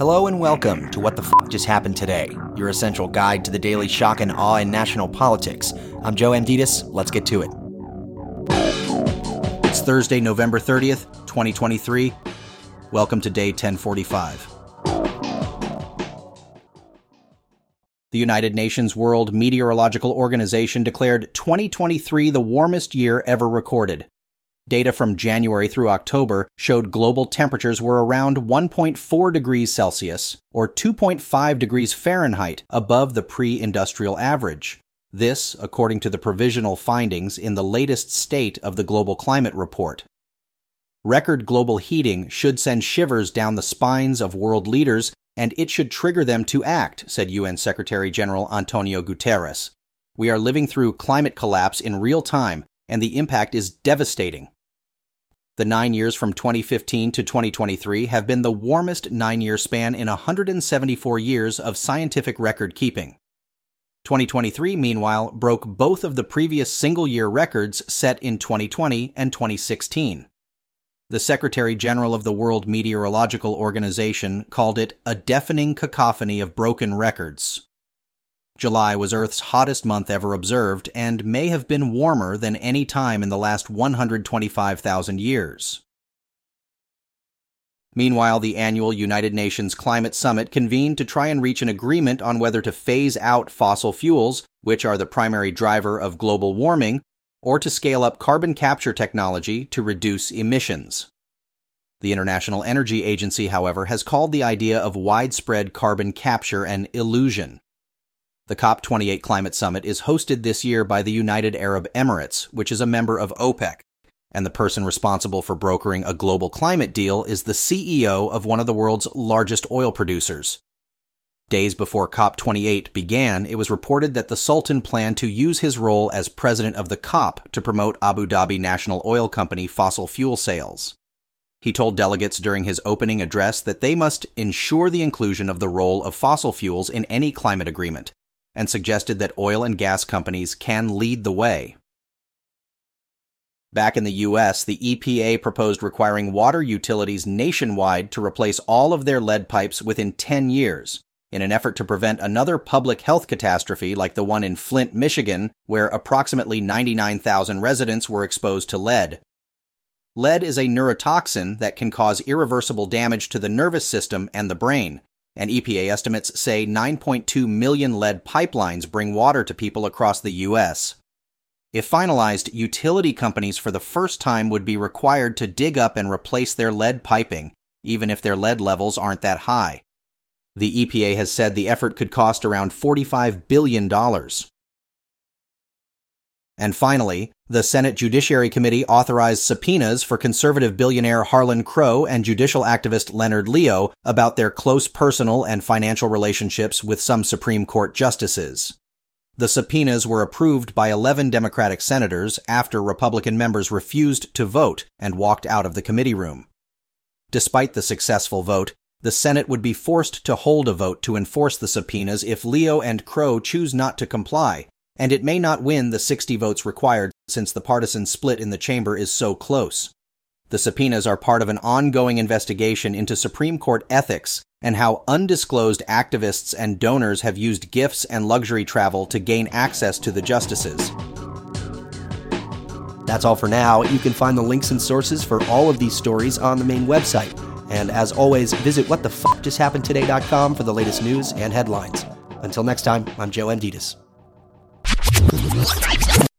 Hello and welcome to What the F Just Happened Today, your essential guide to the daily shock and awe in national politics. I'm Joe Amditis. Let's get to it. It's Thursday, November 30th, 2023. Welcome to day 1045. The United Nations World Meteorological Organization declared 2023 the warmest year ever recorded. Data from January through October showed global temperatures were around 1.4 degrees Celsius, or 2.5 degrees Fahrenheit, above the pre industrial average. This, according to the provisional findings in the latest state of the Global Climate Report. Record global heating should send shivers down the spines of world leaders, and it should trigger them to act, said UN Secretary General Antonio Guterres. We are living through climate collapse in real time, and the impact is devastating. The nine years from 2015 to 2023 have been the warmest nine year span in 174 years of scientific record keeping. 2023, meanwhile, broke both of the previous single year records set in 2020 and 2016. The Secretary General of the World Meteorological Organization called it a deafening cacophony of broken records. July was Earth's hottest month ever observed and may have been warmer than any time in the last 125,000 years. Meanwhile, the annual United Nations Climate Summit convened to try and reach an agreement on whether to phase out fossil fuels, which are the primary driver of global warming, or to scale up carbon capture technology to reduce emissions. The International Energy Agency, however, has called the idea of widespread carbon capture an illusion. The COP28 Climate Summit is hosted this year by the United Arab Emirates, which is a member of OPEC, and the person responsible for brokering a global climate deal is the CEO of one of the world's largest oil producers. Days before COP28 began, it was reported that the Sultan planned to use his role as president of the COP to promote Abu Dhabi National Oil Company fossil fuel sales. He told delegates during his opening address that they must ensure the inclusion of the role of fossil fuels in any climate agreement and suggested that oil and gas companies can lead the way. Back in the US, the EPA proposed requiring water utilities nationwide to replace all of their lead pipes within 10 years in an effort to prevent another public health catastrophe like the one in Flint, Michigan, where approximately 99,000 residents were exposed to lead. Lead is a neurotoxin that can cause irreversible damage to the nervous system and the brain, and EPA estimates say 9.2 million lead pipelines bring water to people across the U.S. If finalized, utility companies for the first time would be required to dig up and replace their lead piping, even if their lead levels aren't that high. The EPA has said the effort could cost around $45 billion. And finally, the Senate Judiciary Committee authorized subpoenas for conservative billionaire Harlan Crow and judicial activist Leonard Leo about their close personal and financial relationships with some Supreme Court justices. The subpoenas were approved by 11 Democratic senators after Republican members refused to vote and walked out of the committee room. Despite the successful vote, the Senate would be forced to hold a vote to enforce the subpoenas if Leo and Crow choose not to comply, and it may not win the 60 votes required since the partisan split in the chamber is so close. The subpoenas are part of an ongoing investigation into Supreme Court ethics and how undisclosed activists and donors have used gifts and luxury travel to gain access to the justices. That's all for now. You can find the links and sources for all of these stories on the main website. And as always, visit whatthefuckjusthappenedtoday.com for the latest news and headlines. Until next time, I'm Joe Amditis. ちょっと!